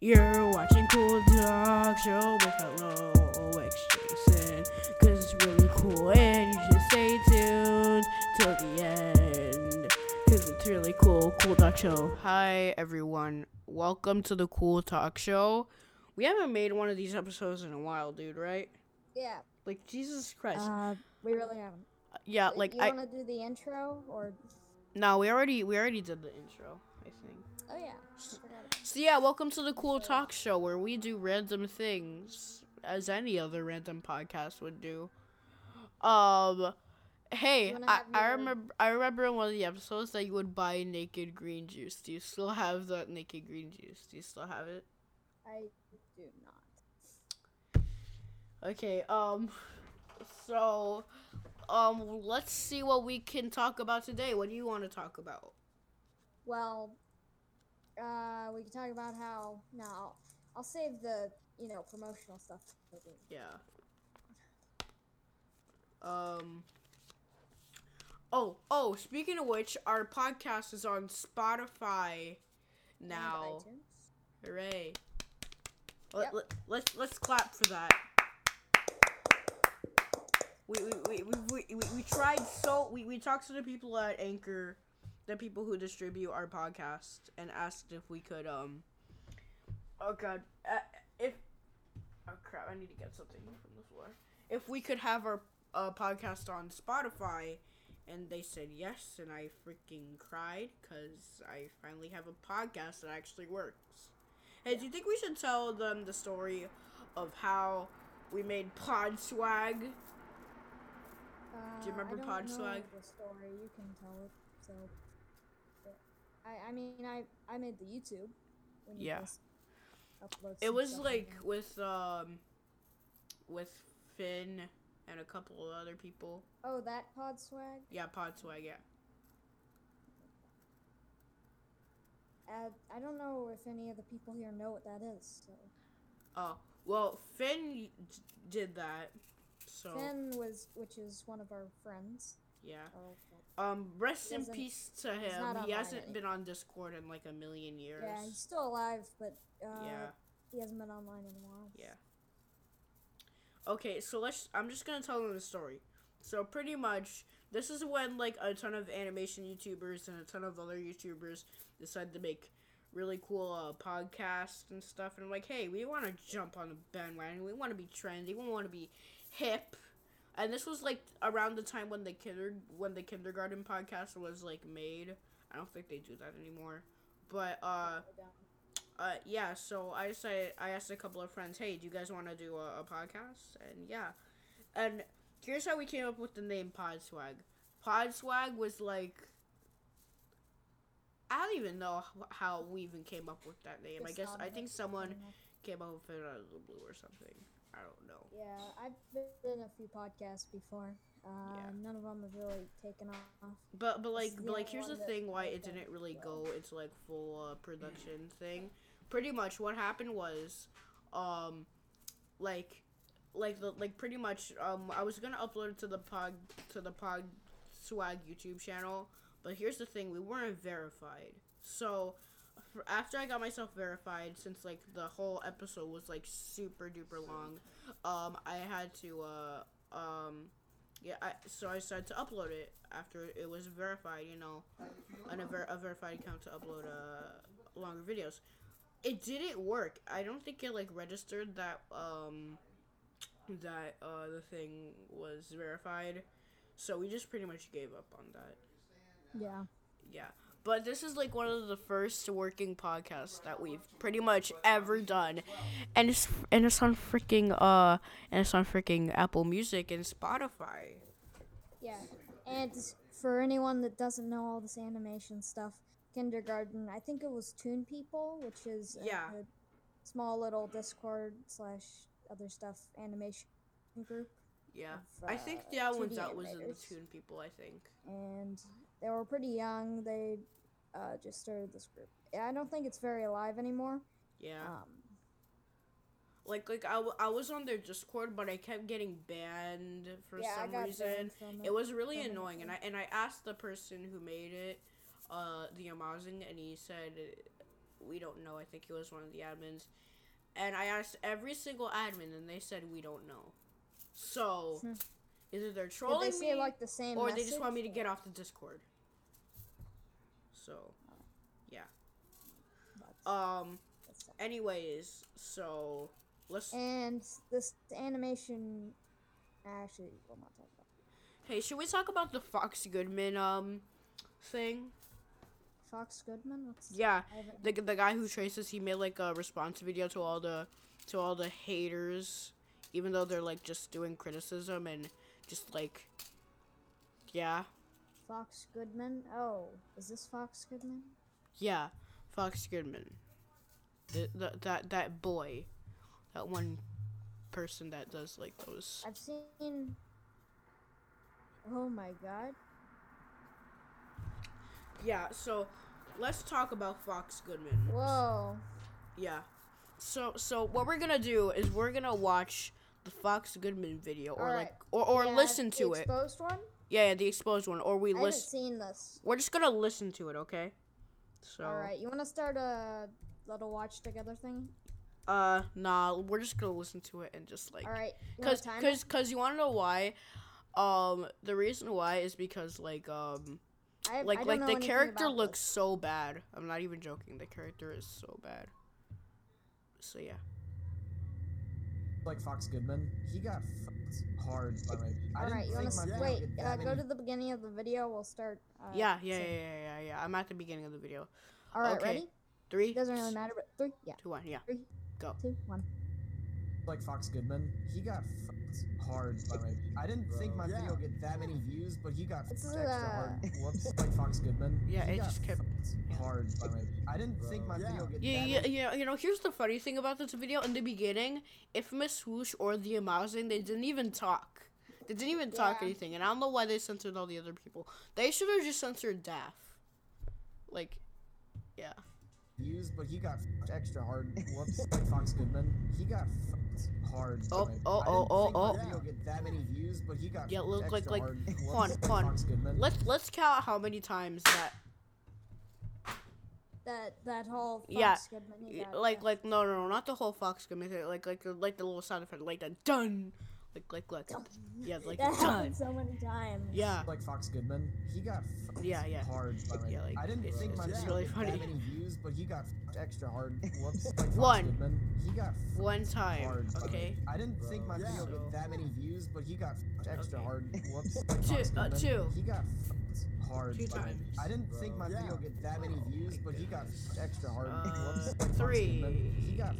You're watching Cool Talk Show with Hello X Jason. Cause it's really cool and you should stay tuned till the end. Cause it's really cool. Cool Talk Show. Hi everyone. Welcome to the Cool Talk Show. We haven't made one of these episodes in a while, dude, right? Yeah. Like Jesus Christ. Uh, we really haven't. yeah, Wait, like you I want to do the intro or? No, we already we already did the intro, I think. Oh yeah. So yeah, welcome to the Cool Talk Show where we do random things as any other random podcast would do. Um hey, I, I remember I remember in one of the episodes that you would buy naked green juice. Do you still have that naked green juice? Do you still have it? I do not. Okay, um so um let's see what we can talk about today. What do you want to talk about? Well, uh, we can talk about how. No, I'll, I'll save the you know promotional stuff. Yeah. Um. Oh, oh. Speaking of which, our podcast is on Spotify now. Hooray! Let, let, let's let's clap for that. We we, we, we, we, we, we tried so we, we talked to the people at Anchor, the people who distribute our podcast, and asked if we could um. Oh God! Uh, if oh crap! I need to get something from the floor. If we could have our uh, podcast on Spotify, and they said yes, and I freaking cried because I finally have a podcast that actually works. Hey, do you think we should tell them the story of how we made Pod Swag? Uh, you remember I don't Pod know Swag? The story you can tell it. So. I I mean I I made the YouTube. When you Yeah. It was like with um, with Finn and a couple of other people. Oh, that pod swag. Yeah, Pod Swag. Yeah. Uh, I don't know if any of the people here know what that is. So. Oh well, Finn d- did that. So Finn was, which is one of our friends. yeah. Oh, Um, rest in peace to him. He hasn't been on Discord in like a million years. yeah, he's still alive, but uh, yeah. he hasn't been online in a while. Yeah. Okay, so let's. I'm just gonna tell them the story. So pretty much, this is when like a ton of animation YouTubers and a ton of other YouTubers decide to make really cool uh, podcasts and stuff. And I'm like, hey, we want to jump on the bandwagon. We want to be trendy. We want to be hip. And this was like around the time when the kinder when the kindergarten podcast was like made. I don't think they do that anymore. But uh uh, yeah, so I said I asked a couple of friends, "Hey, do you guys want to do a, a podcast?" And yeah, and here's how we came up with the name Pod Swag. Pod Swag was like, I don't even know how we even came up with that name. I guess I think someone came up with it out of the blue or something. I don't know. Yeah, I've been in a few podcasts before. Uh, Yeah. None of them have really taken off. But but like but like here's the thing why it didn't really go into like full uh, production thing. Pretty much what happened was, um, like, like the like pretty much um I was gonna upload it to the pod to the pod swag YouTube channel, but here's the thing we weren't verified. So after I got myself verified, since like the whole episode was like super duper long, um I had to uh um yeah, I, so I decided to upload it after it was verified, you know, on a, ver- a verified account to upload uh, longer videos. It didn't work. I don't think it like registered that um that uh the thing was verified. So we just pretty much gave up on that. Yeah. Yeah. But this is like one of the first working podcasts that we've pretty much ever done. And it's and it's on freaking uh and it's on freaking Apple Music and Spotify. Yeah. And for anyone that doesn't know all this animation stuff, kindergarten, I think it was Toon People, which is a, Yeah. a small little Discord slash other stuff animation group. Yeah. of, I think uh, that one's out was in the. Toon People, I think. and they were pretty young. They uh, just started this group. I don't think it's very alive anymore. Yeah. Um, Like like I, w- I was on their Discord, but I kept getting banned for yeah, some reason. It was really annoying, and I and I asked the person who made it, uh, the Amazing, and he said we don't know. I think he was one of the admins. And I asked every single admin, and they said we don't know. So Hmm. either they're Did trolling they say me, like the same or message? they just want me to get off the Discord. So, yeah. That's- Um. that's- Anyways, so let's. And this animation, actually, we'll not talk about. it. Hey, should we talk about the Fox Goodman um thing? Fox Goodman. What's Yeah, the the guy who traces, he made like a response video to all the to all the haters, even though they're like just doing criticism and just like, yeah, Fox Goodman. Oh, is this Fox Goodman? yeah, Fox Goodman, the, the that that boy, that one person that does like those. I've seen. Oh my god. Yeah, so let's talk about Fox Goodman. Whoa. Yeah. So so what we're gonna do is we're gonna watch the Fox Goodman video or Alright. like or, or Yeah, listen to it. Exposed one. Yeah, yeah, the exposed one, or we I haven't listen. seen this. We're just gonna listen to it, okay? So, All right, you want to start a little watch together thing? uh, nah, we're just gonna listen to it and just like, All right. cause, cause, it? cause you wanna know why? Um, the reason why is because like, um, I, like, I like the character looks this. so bad. I'm not even joking. The character is so bad. So yeah. Like Fox Goodman, he got fucked hard by my. I All didn't right, you want think to my wait? Uh, go to the beginning of the video. We'll start. Uh, yeah, yeah, yeah, yeah, yeah, yeah. I'm at the beginning of the video. All right, Okay. ready? Three, doesn't really matter, but three, yeah, two, one. Yeah. three, Go. two, one. like Fox Goodman, he got fucked hard by my. I didn't think my video get that many views, but he got It's, extra uh, hard. Whoops, like Fox Goodman. Yeah, he it got just kept- fucked hard by my. I didn't think my video get Yeah, that yeah, many. yeah, you know, here's the funny thing about this video. In the beginning, Infamous Swoosh or the Amazing, they didn't even talk. They didn't even talk Yeah. anything, and I don't know why they censored all the other people. They should have just censored Daff. Like, yeah. Views, but he got extra hard. Whoops, like Fox Goodman, he got hard. Oh, oh, oh, oh, think my oh. video get that many views, but he got Yeah, look, like- extra like- hard. hold on, Whoops, hold on. Fox Goodman. Let's let's count how many times that. That that whole Fox Yeah, Goodman. he y- got, Like like no no no not the whole Fox Goodman thing. Like like like the little sound effect like that done. Like like like yeah like that happened so many times. Yeah. like Fox Goodman, he got Yeah, yeah. hard by my. Yeah, like, I didn't it's- think it's- my it's video really get funny. that many views, but he got extra hard. Whoops, like Fox One. Goodman, he got One time. hard. by my- Okay. I didn't think my video So- get that many views, but he got extra Okay. hard. Whoops, like Two- Fox uh, two. He got hard. Two by my- times. I didn't think my video get that many views, but he got extra hard. Uh, Whoops, like three. Goodman, He got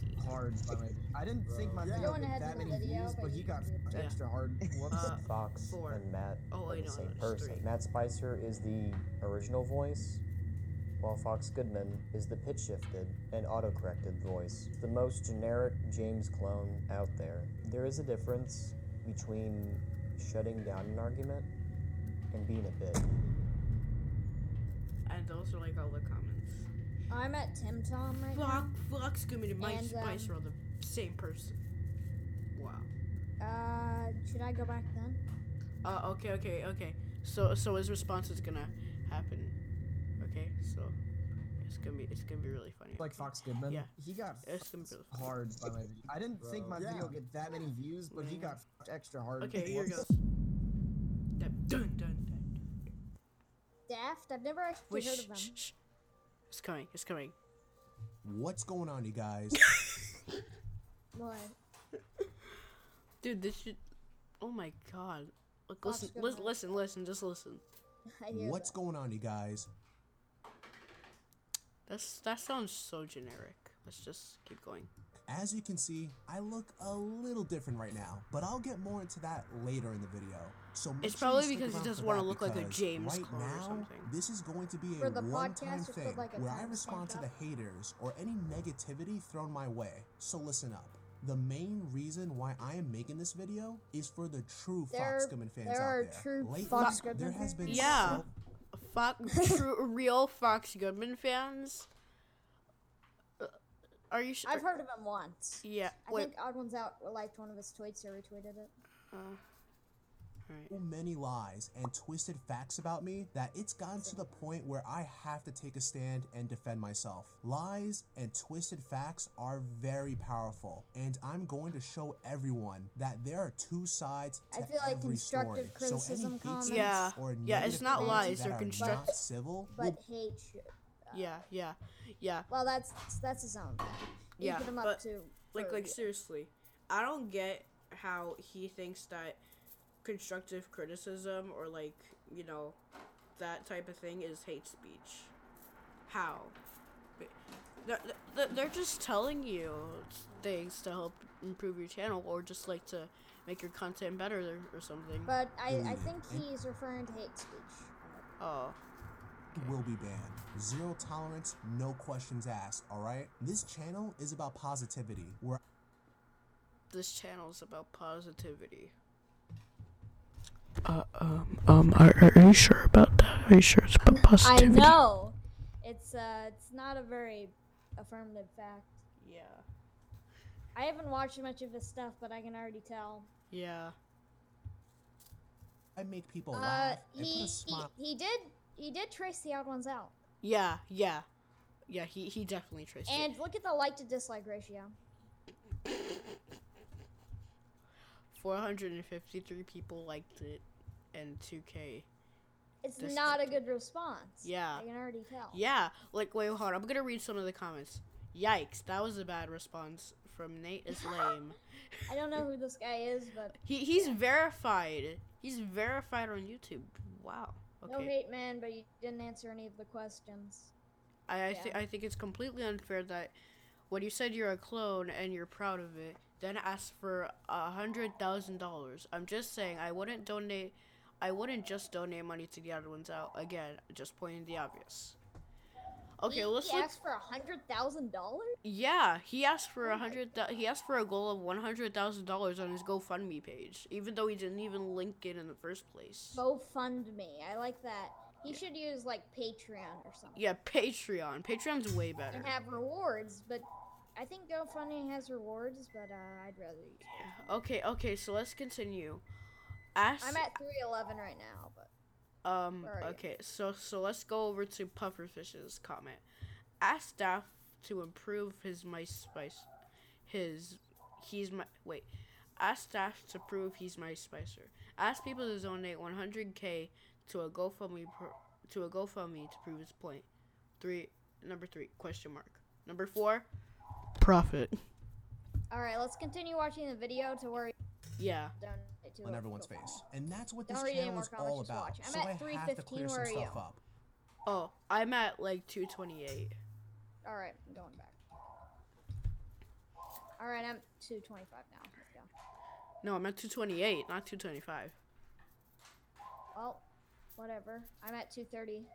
fucked hard. by my- I didn't think my video Going get ahead that to many video, views, but but he you got can do it. fucked Yeah. extra hard. Whoops. Uh, Fox Four. and Matt Oh, are wait, the no, same there's person. three. Matt Spicer is the original voice, while Fox Goodman is the pitch shifted and auto-corrected voice. The most generic James clone out there. There is a difference between shutting down an argument and being a bit. And those are like all the comments. I'm at Tim Tom right Fox, Fox Goodman and Mike And, um, Spicer are the same person. Wow. Uh, should I go back then? Uh, okay, okay, okay. So, so his response is gonna happen. Okay, so it's gonna be, it's gonna be really funny. like Fox Goodman. Yeah. He got It's gonna be really hard by my. I didn't think my video get that many views, but he got extra hard. Okay, here Whoops. goes. Dun dun dun. dun. Daft. I've never actually Wait, heard shh, of them. shh, shh. It's coming. It's coming. What's going on, you guys? What? Dude, this should. Oh my god. Look, Fox listen, Goodman. listen, listen, listen, just listen. What's that. going on, you guys? That's that sounds so generic. Let's just keep going. As you can see, I look a little different right now, but I'll get more into that later in the video. So make It's probably stick because he doesn't wanna look like a James right clone or now, something. This is going to be a one-time podcast, just put, thing like, a where I respond to the haters or any negativity thrown my way. So listen up. The main reason why I am making this video is for the true There- Fox Goodman fans there out are there. true Lately, Fox there Goodman has been fans? Yeah. so- Fox, true, real Fox Goodman fans. Uh, Are you sure? I've heard of him once. Yeah. I Wait. think Odd Ones Out liked one of his tweets or retweeted it. uh, Alright. so many lies and twisted facts about me that it's gotten to the point where I have to take a stand and defend myself. Lies and twisted facts are very powerful, and I'm going to show everyone that there are two sides to I feel like every constructive story. So any comments- Yeah. or Yeah, it's not lies, they're are construct- not civil. But will hate should. Yeah, yeah, yeah. Well, that's that's his own thing. You Yeah, put him up but, to Like, like seriously, I don't get how he thinks that constructive criticism or like you know that type of thing is hate speech. How? They're, they're- they're just telling you things to help improve your channel or just like to make your content better or, or something. But I, I hmm. think he's referring to hate speech. Oh, will be banned. Zero tolerance, no questions asked, alright? This channel is about positivity, where this channel is about positivity. Uh, um, um, are, are you sure about that? Are you sure it's about positivity? I know. It's uh, it's not a very affirmative fact. Yeah. I haven't watched much of his stuff, but I can already tell. Yeah. I make people Uh, laugh and put he, he he did he did trace the odd ones out. Yeah, yeah. Yeah, he, he definitely traced it. And look at the like to dislike ratio. 453 people liked it and 2k. It's not a good response. Yeah. I can already tell. Yeah, like, wait, hold on. I'm gonna read some of the comments. Yikes, that was a bad response from Nate is lame. I don't know who this guy is, but he He's verified. He's verified on YouTube. Wow. Okay. no hate, man. But you didn't answer any of the questions. I I, Yeah. thi- I think it's completely unfair that when you said you're a clone and you're proud of it, then ask for a hundred thousand dollars. I'm just saying I wouldn't donate. I wouldn't just donate money to the Odd Ones Out. Again, just pointing the obvious. Okay, he, let's he look. asked for a hundred thousand dollars. Yeah, he asked for Oh a hundred. He asked for a goal of one hundred thousand dollars on his GoFundMe page, even though he didn't even link it in the first place. Go fund me. I like that. He should use like Patreon or something Yeah, Patreon. Patreon's way better. and have rewards. But I think GoFundMe has rewards, but uh, I'd rather use. Okay, okay, so let's continue. Ask. I'm at three eleven right now, but Um. Are you? Okay. So so let's go over to Pufferfish's comment. Ask staff to improve his mice spice. His he's my wait. Ask staff to prove he's my spicer. Ask people to donate 100k to a GoFundMe pro- to a GoFundMe to prove his point. Three. Number three. Question mark. Number four. Profit. all right. Let's continue watching the video to where Yeah. to on everyone's GoFundMe. face. And that's what Don't this read any channel is all about. watch. I'm so at I have to 315, clear some where are you? up. Oh, I'm at like 228. All right, I'm going back. All right, I'm 225 now. Let's go. No, I'm at 228, not 225. Well, whatever. I'm at 230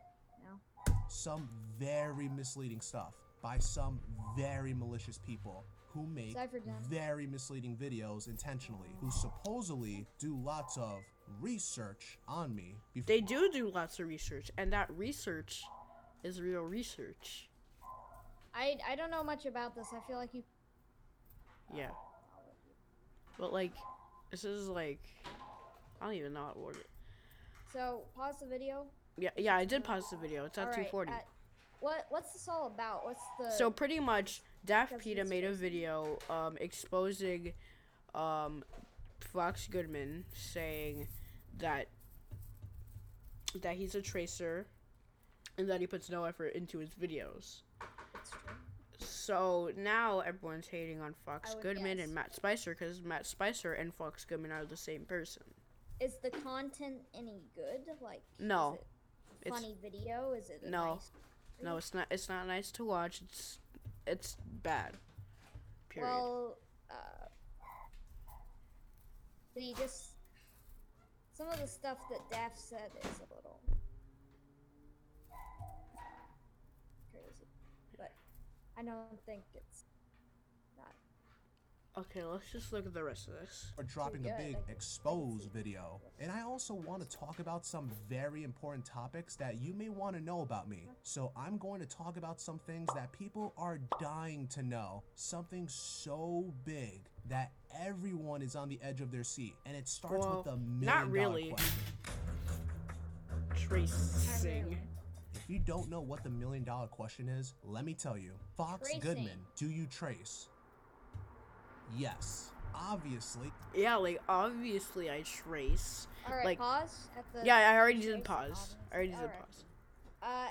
now. Some very misleading stuff by some very malicious people who make very misleading videos intentionally, who supposedly do lots of research on me before They do do lots of research, and that research is real research. I I don't know much about this. I feel like you. Yeah. But like, this is like, I don't even know how to word it. So pause the video. Yeah, yeah, I did pause the video. It's at All right, 240. at- what what's this all about? What's the So pretty much, Daft PETA made a video um, exposing um, Fox Goodman, saying that that he's a tracer, and that he puts no effort into his videos. So now everyone's hating on Fox Goodman guess. and Matt Spicer because Matt Spicer and Fox Goodman are the same person. Is the content any good? Like No. Is it a It's- funny video? Is it No. nice? No, it's not. It's not nice to watch. It's it's bad. Period. Well, uh, he just some of the stuff that Daft said is a little crazy, but I don't think it's Okay, let's just look at the rest of this. are dropping a big expose video. And I also want to talk about some very important topics that you may want to know about me. So I'm going to talk about some things that people are dying to know. Something so big that everyone is on the edge of their seat. And it starts Well, with the million not dollar really. question. Tracing. If you don't know what the million dollar question is, let me tell you. Fox Tracing. Goodman, do you trace? Yes. Obviously, Yeah, like obviously I trace. All right, Like- pause at the. Yeah, I already did pause. I already did Alright. pause. Uh,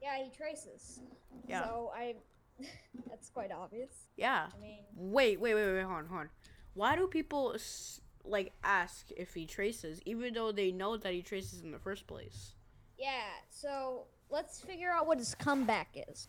yeah, he traces. Yeah. So I, that's quite obvious. Yeah. I mean, Wait, wait, wait, wait, hold on, hold on. Why do people like ask if he traces, even though they know that he traces in the first place? yeah. So let's figure out what his comeback is.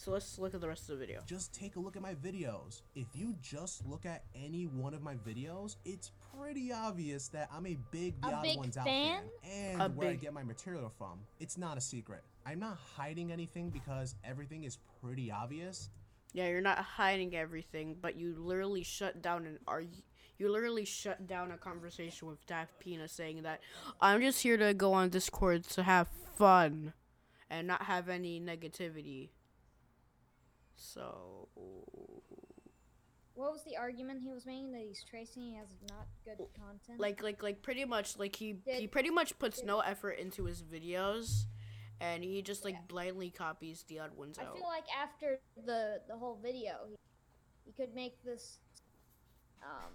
So let's look at the rest of the video. just take a look at my videos. If you just look at any one of my videos, it's pretty obvious that I'm a big The A Odd big Ones Out fan? fan and A where I big- get my material from. It's not a secret. I'm not hiding anything because everything is pretty obvious. Yeah, you're not hiding everything, but you literally shut down an are You literally shut down a conversation with Daft Pina saying that I'm just here to go on Discord to have fun and not have any negativity. So What was the argument he was making that he's tracing? He has not good content. like like like pretty much like he he pretty much puts did- no effort into his videos and he just like Yeah. blindly copies the odd ones I out. feel like after the the whole video, he, he could make this. Um,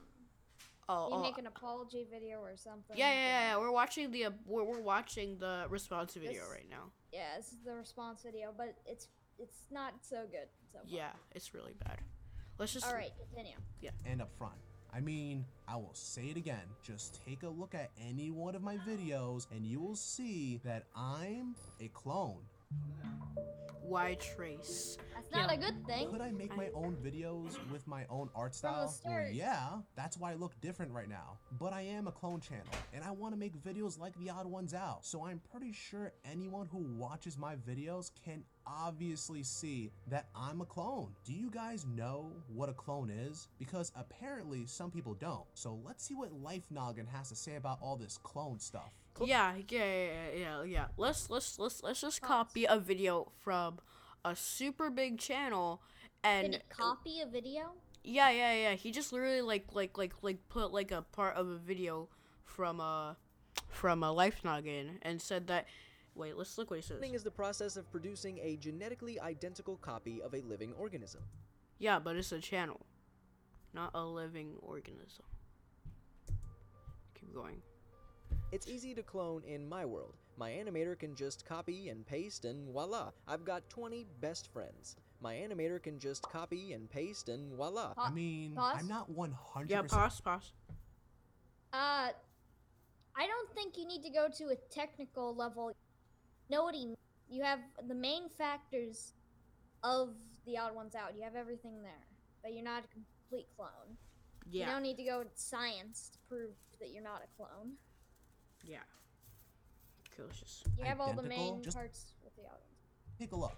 oh, he oh, make an apology video or something. yeah, yeah, yeah, yeah. We're watching the uh, we're, we're watching the response video This- right now. Yeah, this is the response video, but it's it's not so good. So far. Yeah, it's really bad. Let's just All right, continue. Yeah. and up front. I mean, I will say it again. Just take a look at any one of my videos and you will see that I'm a clone. Why trace. That's not Yeah. a good thing. Could I make my own videos with my own art style? Well, yeah, that's why I look different right now. But I am a clone channel, and I want to make videos like the odd ones out. So I'm pretty sure anyone who watches my videos can obviously see that I'm a clone. Do you guys know what a clone is? Because apparently some people don't. So let's see what Life Noggin has to say about all this clone stuff. Yeah, yeah, yeah, yeah, yeah. Let's let's let's let's just copy a video from a super big channel and you copy a video? yeah, yeah, yeah. He just literally like like like like put like a part of a video from a from a life noggin and said that wait, let's look what he says. Cloning is the process of producing a genetically identical copy of a living organism. Yeah, but it's a channel, not a living organism. Keep going. It's easy to clone in my world. My animator can just copy and paste, and voila, I've got 20 best friends. My animator can just copy and paste, and voila. I mean, pause? I'm not 100%. Yeah, pause, pause. Uh, I don't think you need to go to a technical level. Know what he? m- You have the main factors of the odd ones out. You have everything there, but you're not a complete clone. You Yeah, don't need to go to science to prove that you're not a clone. Yeah. Okay, let's just. You have all the Identical? main Just- parts with the odd. Take a look.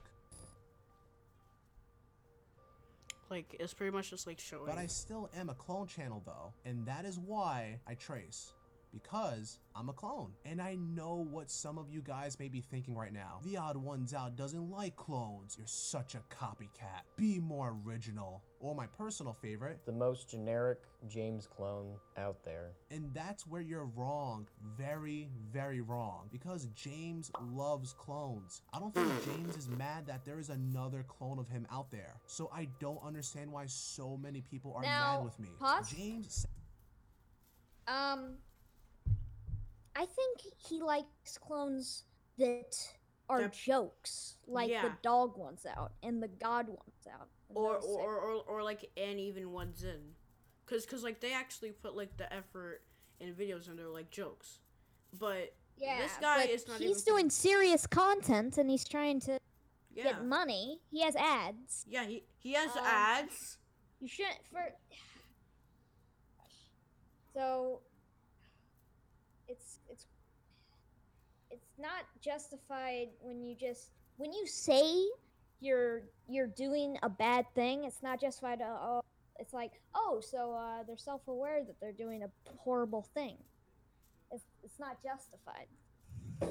Like it's pretty much just like showing. But I still am a clone channel though, and that is why I trace. Because I'm a clone. And I know what some of you guys may be thinking right now. The odd ones out doesn't like clones. You're such a copycat. Be more original. Or my personal favorite, The most generic James clone out there. and that's where you're wrong. Very, very wrong. Because James loves clones. I don't think James is mad that there is another clone of him out there. So I don't understand why so many people are Now, mad with me. pause. James Um, I think he likes clones that are Yep. jokes, like the dog ones out and the god ones out. or or, or, or or like and even ones in because cause, like they actually put like the effort in videos and they're like jokes but Yeah, this guy is not he's doing serious content and he's trying to yeah get money. He has ads. yeah he, he has Um, ads You shouldn't for. So, it's it's it's not justified when you just when you say you're you're doing a bad thing. It's not justified. Oh, it's like oh, so uh, they're self-aware that they're doing a horrible thing. It's it's not justified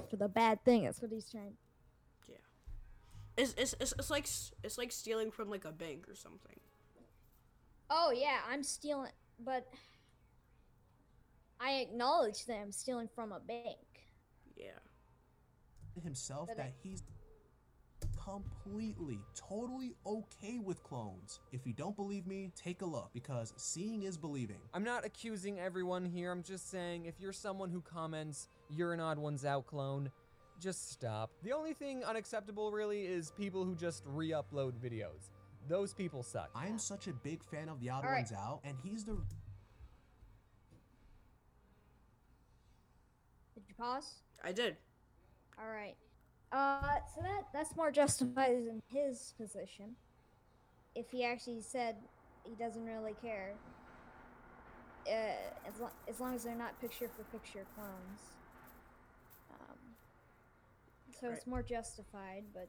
for the bad thing. That's what he's trying. Yeah, it's, it's, it's, it's like it's like stealing from like a bank or something. Oh yeah, I'm stealing, but I acknowledge that I'm stealing from a bank. Yeah. himself But I- that he's completely, totally okay with clones. If you don't believe me, take a look because seeing is believing. I'm not accusing everyone here. I'm just saying if you're someone who comments, you're an odd ones out clone, just stop. The only thing unacceptable really is people who just re upload videos. Those people suck. I am such a big fan of the Odd All right. Ones Out, and he's the you pause? I did. All right. Uh, so that that's more justified in his position. If he actually said he doesn't really care, uh, as, lo- as long as they're not picture for picture clones. Um, so it's more justified, but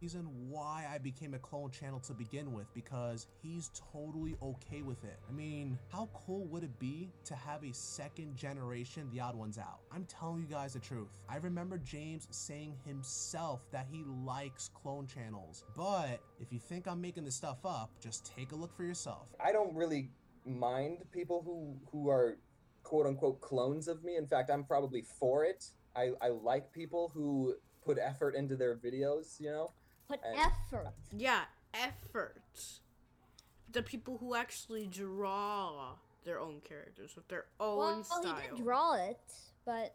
reason why I became a clone channel to begin with because he's totally okay with it. I mean, how cool would it be to have a second generation The Odd Ones Out? I'm telling you guys the truth. I remember James saying himself that he likes clone channels, but if you think I'm making this stuff up, just take a look for yourself. I don't really mind people who who are quote unquote clones of me. In fact, I'm probably for it. I, I like people who put effort into their videos, you know? Put And- effort. Yeah, effort. The people who actually draw their own characters with their own style. Well, he did draw it, but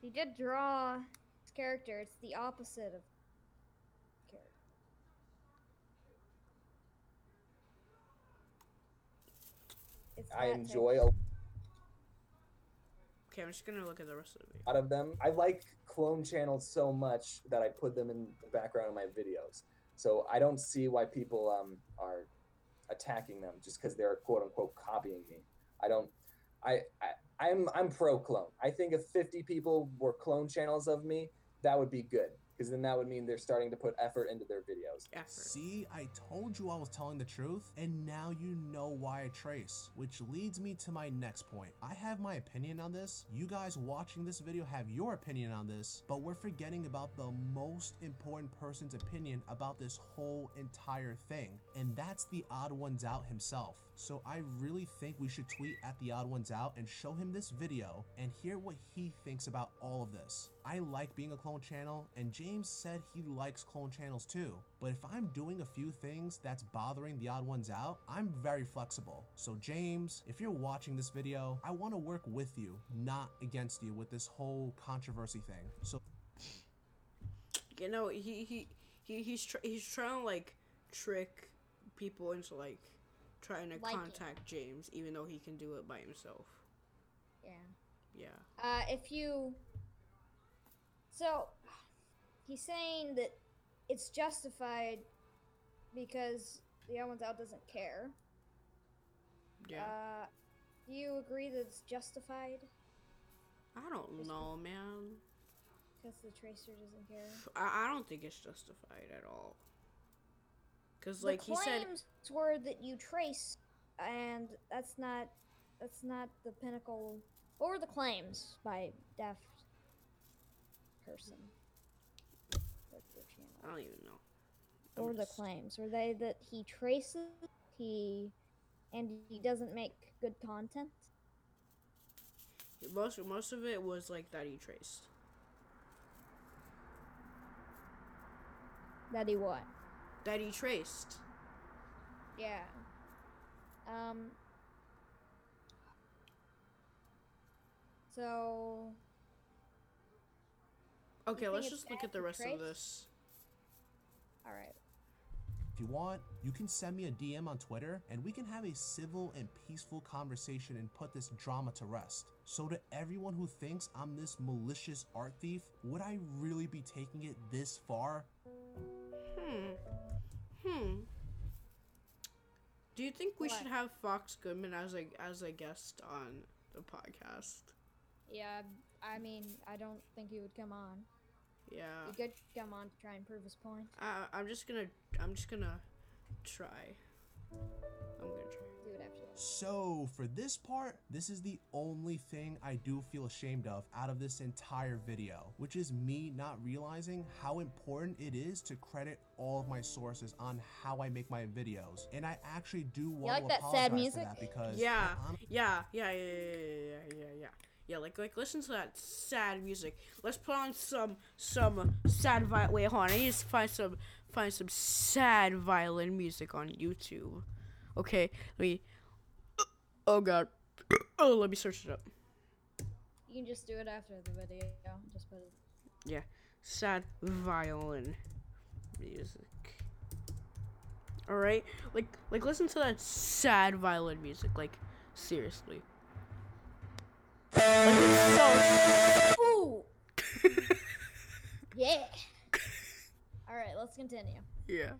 he did draw his character. It's the opposite of character. It's I that type- enjoy a okay, I'm just gonna look at the rest of the video. lot of them. I like clone channels so much that I put them in the background of my videos. So I don't see why people um, are attacking them just because they're quote unquote copying me. I don't. I, I I'm I'm pro clone. I think if 50 people were clone channels of me, that would be good because then that would mean they're starting to put effort into their videos. Effort. See, I told you I was telling the truth, and now you know why I trace. Which leads me to my next point. I have my opinion on this. You guys watching this video have your opinion on this, but we're forgetting about the most important person's opinion about this whole entire thing, and that's the Odd Ones Out himself. So I really think we should tweet at the Odd Ones Out and show him this video and hear what he thinks about all of this. I like being a clone channel, and James said he likes clone channels too. But if I'm doing a few things that's bothering the odd ones out, I'm very flexible. So, James, if you're watching this video, I want to work with you, not against you with this whole controversy thing. So, You know, he he, he he's tr- he's trying to like trick people into like trying to Liking. contact James, even though he can do it by himself. Yeah. Yeah. Uh, if you. So, he's saying that it's justified because the Odd Ones Out doesn't care. Yeah. Uh, do you agree that it's justified I don't know, man. because the tracer doesn't care? I, I don't think it's justified at all. Cause like the he said, claims were that you trace, and that's not that's not the pinnacle. What were the claims by deaf person? I don't even know. What were the claims? Were they that he traces, he, and he doesn't make good content? Most most of it was like that he traced. That he what? That he traced. Yeah. Um. So Okay, let's just look at the rest trace? of this. all right. if you want, you can send me a DM on Twitter and we can have a civil and peaceful conversation and put this drama to rest. So, to everyone who thinks I'm this malicious art thief, would I really be taking it this far? Hmm. Hmm. Do you think we What? should have Fox Goodman as a as a guest on the podcast? Yeah, I mean, I don't think he would come on. Yeah. He could come on to try and prove his point. I, I'm just gonna. I'm just gonna try. I'm gonna try. So, for this part, this is the only thing I do feel ashamed of out of this entire video, which is me not realizing how important it is to credit all of my sources on how I make my videos. And I actually do want like to that apologize sad for music? that because Yeah, I yeah, yeah, yeah, yeah, yeah, yeah, yeah. Yeah, like like listen to that sad music. Let's put on some some sad vi- wait, hold on. I need to find some find some sad violin music on YouTube. Okay, let me. Oh God. Oh, let me search it up. You can just do it after the video. Just put it. Yeah, sad violin music. All right, like like listen to that sad violin music. Like seriously. Like, it's so Ooh. yeah. All right, let's continue. yeah.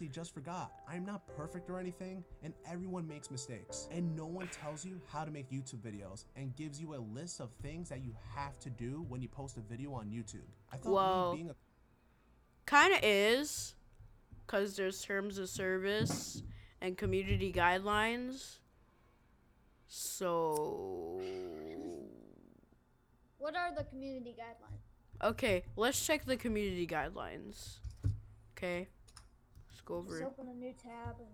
He just forgot. I'm not perfect or anything, and everyone makes mistakes. And no one tells you how to make YouTube videos and gives you a list of things that you have to do when you post a video on YouTube. I thought Well- me being a kind of is because there's terms of service and community guidelines so What are the community guidelines? okay let's check the community guidelines okay let's go over Just open a new tab and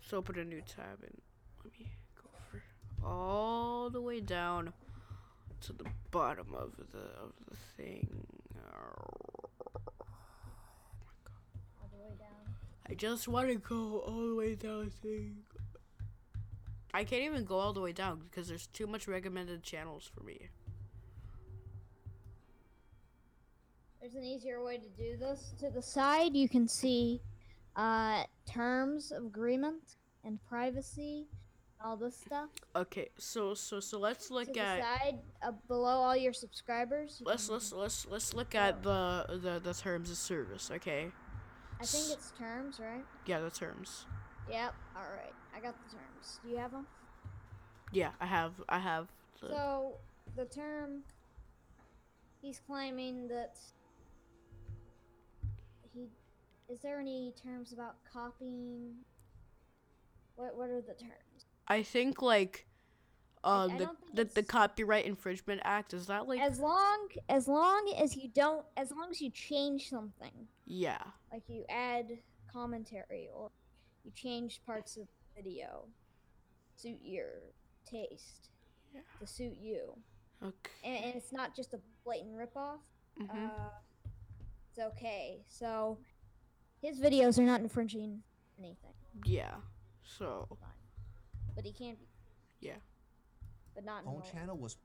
let's open a new tab and let me go over all the way down to the bottom of the of the thing all the way down. I just want to go all the way down. Thing. I can't even go all the way down because there's too much recommended channels for me. There's an easier way to do this. To the side, you can see uh, terms of agreement and privacy, all this stuff. Okay, so so so let's to look the at side, uh, below all your subscribers. you let's can- let's let's let's look at the the the terms of service. Okay, I think it's terms, right? yeah, the terms. Yep. All right. I got the terms. Do you have them? Yeah, I have I have the So the term he's claiming that he is there any terms about copying? What what are the terms? I think like um I the the, the Copyright Infringement Act is that like As long as long as you don't as long as you change something, yeah like you add commentary or you change parts of the video suit your taste Yeah. to suit you. okay And, and it's not just a blatant ripoff. mhm. uh, it's okay. So his videos are not infringing anything, yeah so but he can be. Yeah. But not in own channel was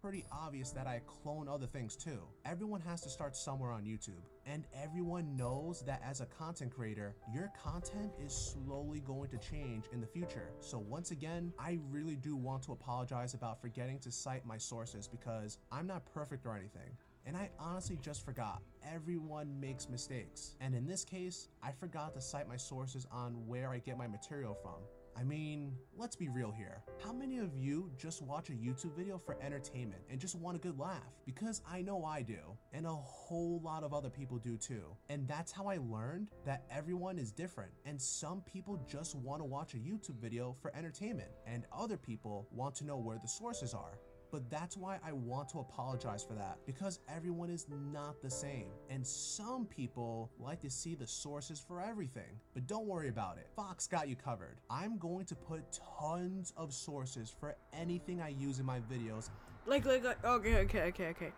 pretty obvious that I clone other things too. Everyone has to start somewhere on YouTube, and everyone knows that as a content creator, your content is slowly going to change in the future. So once again, I really do want to apologize about forgetting to cite my sources because I'm not perfect or anything. And I honestly just forgot. Everyone makes mistakes. And in this case, I forgot to cite my sources on where I get my material from. I mean, let's be real here. How many of you just watch a YouTube video for entertainment and just want a good laugh? Because I know I do, and a whole lot of other people do too. And that's how I learned that everyone is different, and some people just want to watch a YouTube video for entertainment, and other people want to know where the sources are. But that's why I want to apologize for that because everyone is not the same. And some people like to see the sources for everything. But don't worry about it. Fox got you covered. I'm going to put tons of sources for anything I use in my videos. like like like okay okay okay okay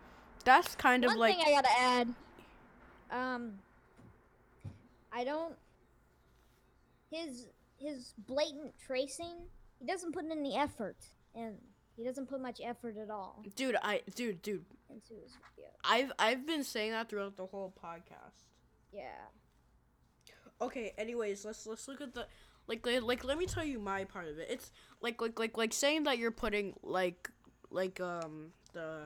that's kind of like. One like thing I gotta add. Um, I don't. His his blatant tracing. He doesn't put in any effort, and he doesn't put much effort at all dude i dude dude into his video. i've i've been saying that throughout the whole podcast Yeah. okay anyways let's let's look at the like like, like let me tell you my part of it it's like like like like saying that you're putting like like um the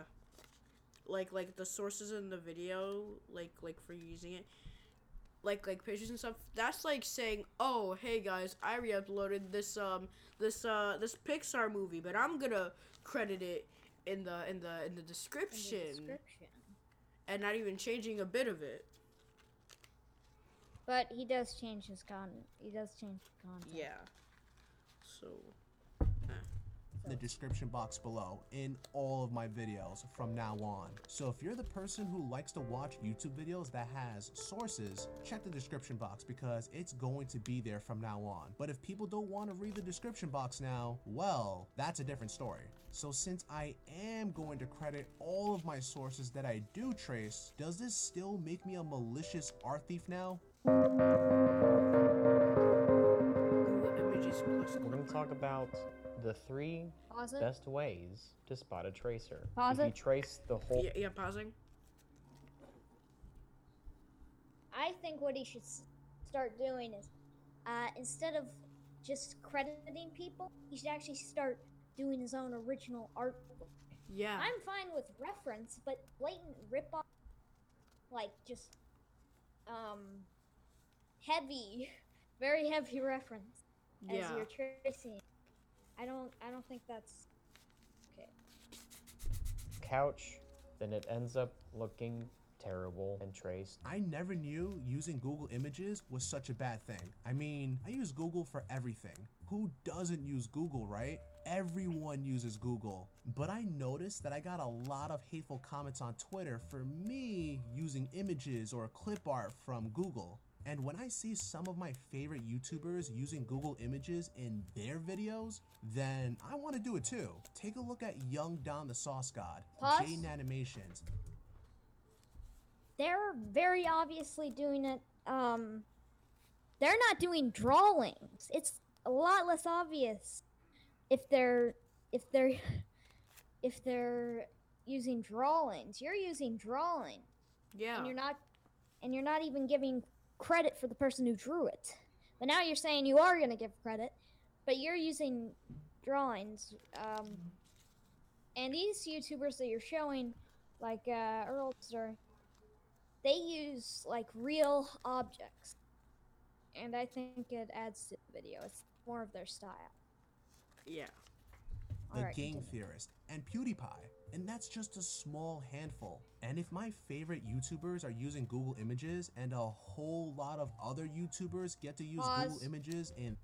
like like the sources in the video like like for using it like like pictures and stuff that's like saying oh hey guys i re-uploaded this um this uh this pixar movie but i'm gonna credit it in the in the in the in the description, description. and not even changing a bit of it. But he does change his content. He does change the content. Yeah. So the description box below in all of my videos from now on. So if you're the person who likes to watch YouTube videos that has sources, check the description box because it's going to be there from now on. But if people don't want to read the description box now, well, that's a different story. So since I am going to credit all of my sources that I do trace, does this still make me a malicious art thief now? We're going to talk about the three Pause it. best ways to spot a tracer. Pause if you it. trace the whole Yeah, yeah, pausing. I think what he should s- start doing is, uh, instead of just crediting people, he should actually start doing his own original art. Yeah. I'm fine with reference, but blatant rip off, like just, um, heavy, very heavy reference as yeah. you're tracing. I don't, I don't think that's okay. couch, then it ends up looking terrible and traced. I never knew using Google Images was such a bad thing. I mean, I use Google for everything. Who doesn't use Google, right? Everyone uses Google. But I noticed that I got a lot of hateful comments on Twitter for me using images or clip art from Google. And when I see some of my favorite YouTubers using Google Images in their videos, then I want to do it too. Take a look at Young Don the Sauce God, Pause. Jaiden Animations, they're very obviously doing it um they're not doing drawings it's a lot less obvious if they're if they're if they're using drawings you're using drawing yeah. and you're not and you're not even giving credit for the person who drew it but now you're saying you are going to give credit but you're using drawings um and these youtubers that you're showing like uh earlster they use like real objects and i think it adds to the video it's more of their style yeah. the Alright, Game continue. Theorist, and PewDiePie. And that's just a small handful. And if my favorite YouTubers are using Google Images and a whole lot of other YouTubers get to use Pause. Google Images and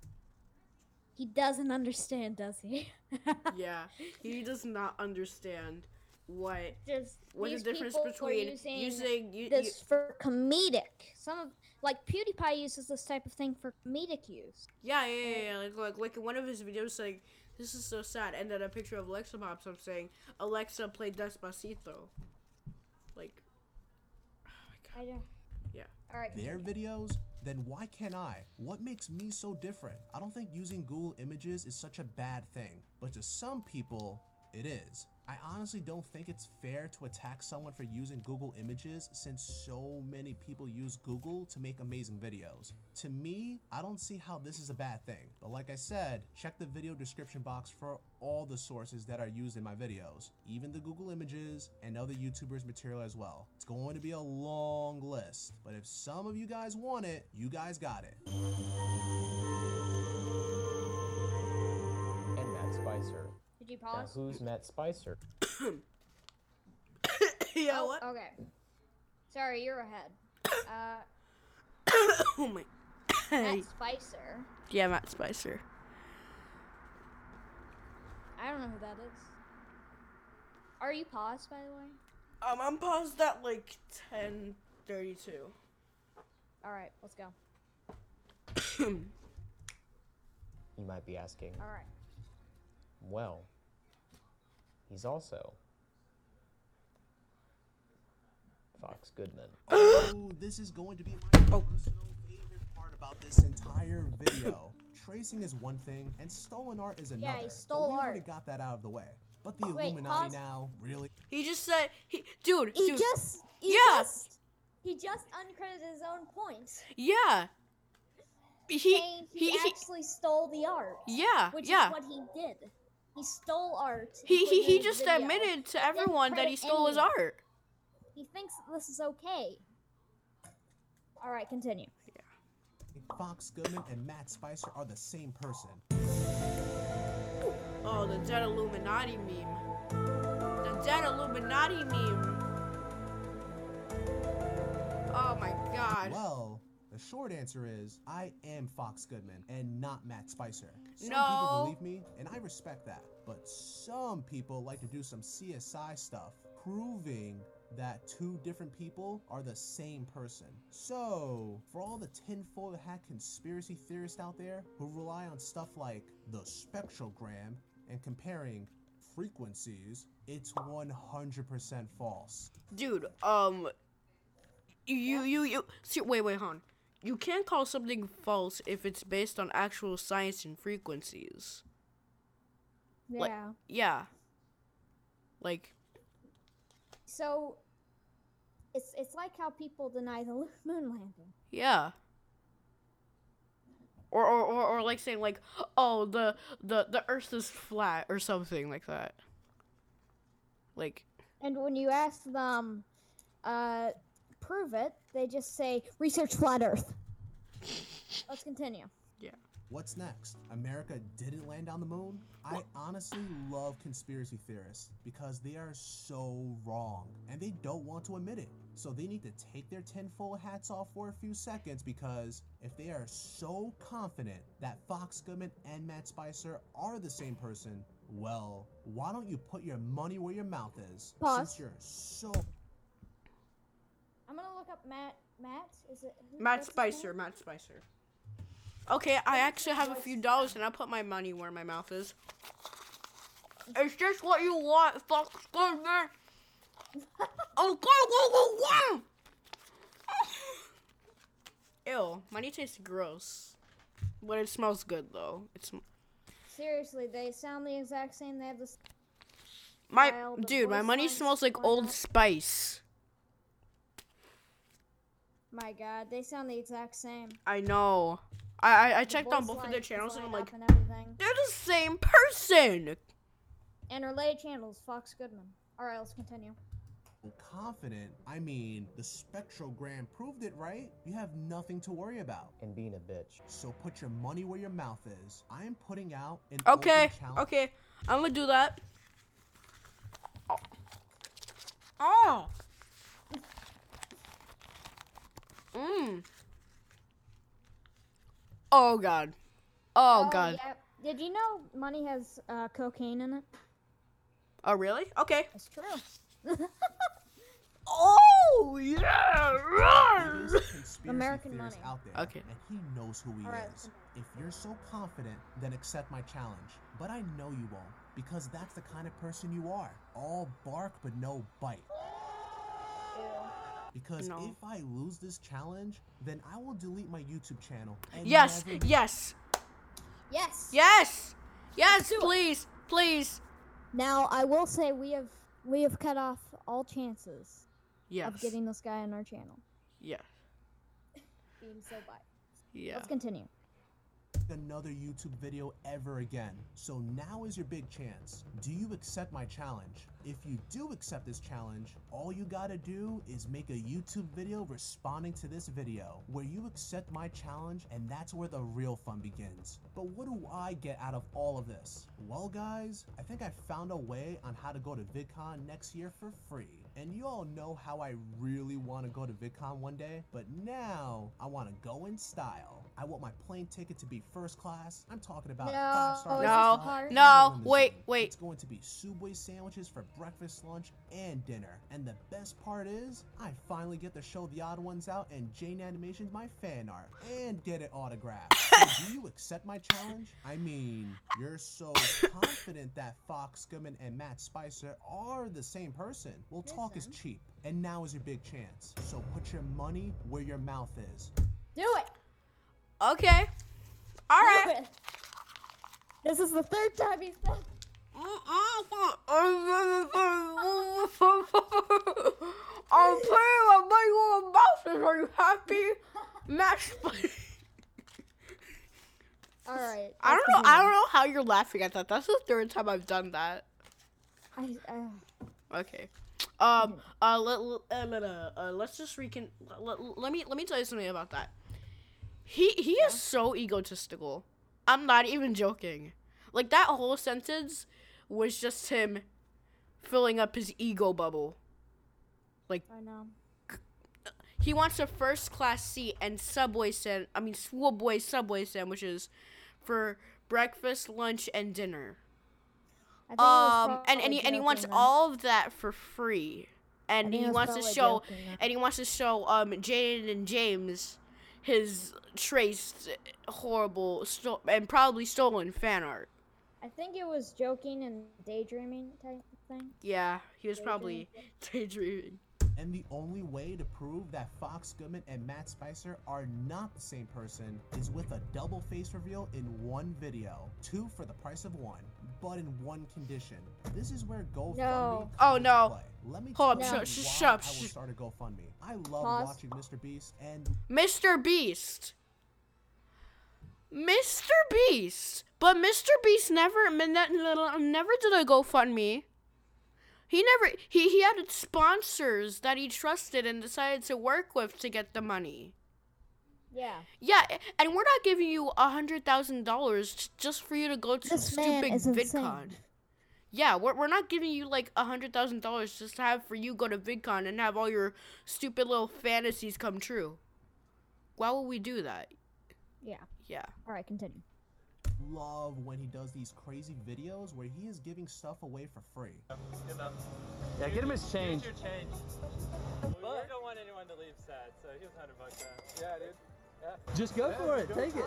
he doesn't understand does he Yeah. He does not understand what just what the difference between using using you, this for comedic some of like pewdiepie uses this type of thing for comedic use Yeah, yeah, yeah, yeah. Like, like, like in one of his videos, like, this is so sad, and then a picture of Alexa pops up saying, Alexa, play Despacito. Like, my i don't Yeah. all right their videos, then why can't I? What makes me so different? I don't think using Google Images is such a bad thing, but to some people, it is. I honestly don't think it's fair to attack someone for using Google Images since so many people use Google to make amazing videos. To me, I don't see how this is a bad thing. But like I said, check the video description box for all the sources that are used in my videos, even the Google Images and other YouTubers' material as well. It's going to be a long list, but if some of you guys want it, you guys got it. And Matt Spicer. Did you Now, who's Matt Spicer? yeah, oh, what? okay sorry you're ahead uh oh my. matt spicer yeah, Matt Spicer. i don't know who that is are you paused by the way Um, I'm paused at like 10:32. all right let's go You might be asking. all right Well, he's also Fox Goodman. Oh, this is going to be my Oh. personal favorite part about this entire video. Tracing is one thing, and stolen art is another. he but stole we already got that out of the way. But the Wait, Illuminati pause. now, really? He just said, he, dude, he dude, just he Yeah. just he just uncredited his own points yeah. He, saying he, he, he, actually stole the art yeah, which yeah. is what he did he stole art He, he, he just video. admitted to everyone that he credit stole his art. he thinks this is okay all right continue Yeah. Fox Goodman and Matt Spicer are the same person. Oh, the dead Illuminati meme. The dead Illuminati meme. Oh my god. Well, the short answer is I am Fox Goodman and not Matt Spicer. Some No. people believe me, and I respect that. But some people like to do some CSI stuff, proving that two different people are the same person. So, for all the tinfoil hat conspiracy theorists out there who rely on stuff like the spectrogram and comparing frequencies, it's 100% false. Dude, um you you you wait, wait, hon. You can't call something false if it's based on actual science and frequencies. Like- Yeah. Yeah. Like So it's it's like how people deny the moon landing. Yeah. Or, or, or, or like saying like, oh the the the Earth is flat or something like that. Like And when you ask them, uh, prove it, they just say research flat Earth. Let's continue. Yeah. What's next? America didn't land on the moon? I honestly love conspiracy theorists because they are so wrong and they don't want to admit it. So they need to take their tinfoil hats off for a few seconds because if they are so confident that Fox Goodman and Matt Spicer are the same person, well, why don't you put your money where your mouth is? Pause. Since you're so I'm gonna look up Matt. Matt is it? who- Matt what's his name? Spicer, Matt Spicer. Okay, I actually have a few dollars and I put my money where my mouth is. Is this what you want, Fox Goodman? Oh, go, go, go, go! Ew, money tastes gross. But it smells good though. It's Seriously, they sound the exact same. They have this. my dude. My money smells like Old? Spice. My God, they sound the exact same. I know. I I, I checked on both of their channels and I'm like, and they're the same person. And related channels, Fox Goodman. All right, let's continue. confident, I mean, the spectrogram proved it, right? You have nothing to worry about. And being a bitch. So put your money where your mouth is. I am putting out an Okay, open okay, I'm gonna do that. Oh. Oh. Mmm. Oh god. Oh, god. Yeah. Did you know money has uh, cocaine in it? Oh really? Okay. That's true. Oh yeah. There's American money. out there, Okay. and he knows who he Alright. is. If you're so confident, then accept my challenge. But I know you won't, because that's the kind of person you are. All bark but no bite. Because No. if I lose this challenge, then I will delete my YouTube channel. And Yes. never Yes. Yes. Yes. Yes. do. Please. Please. Now I will say we have we have cut off all chances Yes. of getting this guy on our channel. Yeah. Being so biased. Yeah. Let's continue. Another YouTube video ever again. So now is your big chance. Do you accept my challenge? If you do accept this challenge, all you gotta do is make a YouTube video responding to this video where you accept my challenge and that's where the real fun begins. But what do I get out of all of this? Well guys, I think I found a way on how to go to VidCon next year for free. And you all know how I really want to go to VidCon one day, but now I want to go in style. I want my plane ticket to be first class. I'm talking about No, five star oh, is this restaurant part? and No, wait, wait. It's going to be Subway sandwiches for breakfast, lunch, and dinner. And the best part is, I finally get to show the Odd Ones Out and Jaiden Animations my fan art and get it autographed. so do you accept my challenge? I mean, you're so confident that Fox Goodman and Matt Spicer are the same person. Well, talk is cheap, and now is your big chance. So put your money where your mouth is. Do it. Okay. All right. This is the third time he's done. I'm playing my money on bosses. Are you happy? Match. All right. I don't know. I don't know how you're laughing at that. That's the third time I've done that. I, uh, Okay. Um. Uh. Let. Uh, uh, uh, let's just recon. Let, let me. Let me tell you something about that. He he is so egotistical. I'm not even joking. Like that whole sentence was just him filling up his ego bubble. I know. He wants a first class seat and Subway sand I mean Schoolboy Subway sandwiches for breakfast, lunch, and dinner. I think he was Um and, and he and he wants then. all of that for free. And he he wants to show joking and he wants to show um Jaiden and James his traced horrible sto- and probably stolen fan art. I think it was joking and daydreaming type thing. Yeah, he was probably daydreaming. And the only way to prove that Fox Goodman and Matt Spicer are not the same person is with a double face reveal in one video. Two for the price of one, but in one condition. This is where GoFundMe No. Oh, no. play. Let me Hold tell up, you sh- sh- why shut up, I will start a GoFundMe. I love Pause. watching Mr. Beast and Mr. Beast. Mr. Beast. But Mr. Beast never ne- ne- never did a GoFundMe. He never he he had sponsors that he trusted and decided to work with to get the money. Yeah. Yeah, and we're not giving you a hundred thousand dollars just for you to go to This stupid is insane. VidCon. Yeah, we're, we're not giving you like a hundred thousand dollars just to have for you go to VidCon and have all your stupid little fantasies come true. Why would we do that? Yeah. Yeah. All right, continue. love when he does these crazy videos where he is giving stuff away for free. Yeah, get him his change. Here's your change. We, we don't want anyone to leave sad, so here's 100 bucks out. Yeah, dude. Yeah. Just go for it. Take it.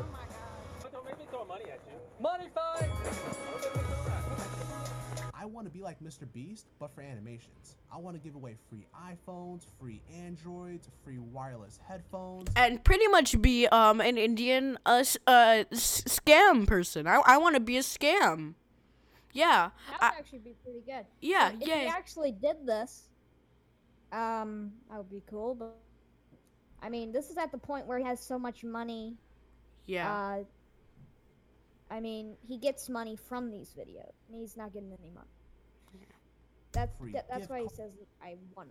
But don't make me throw money at you. Money fight. I want to be like Mr. Beast, but for animations. I want to give away free iPhones, free Androids, free wireless headphones. And pretty much be um an Indian uh, uh s- scam person. I I want to be a scam. Yeah. That I, would actually be pretty good. yeah, But if yeah. he actually did this, um, that would be cool. But I mean, this is at the point where he has so much money. yeah. Uh, I mean, he gets money from these videos, and he's not getting any money. That's that, that's why he says I wanna.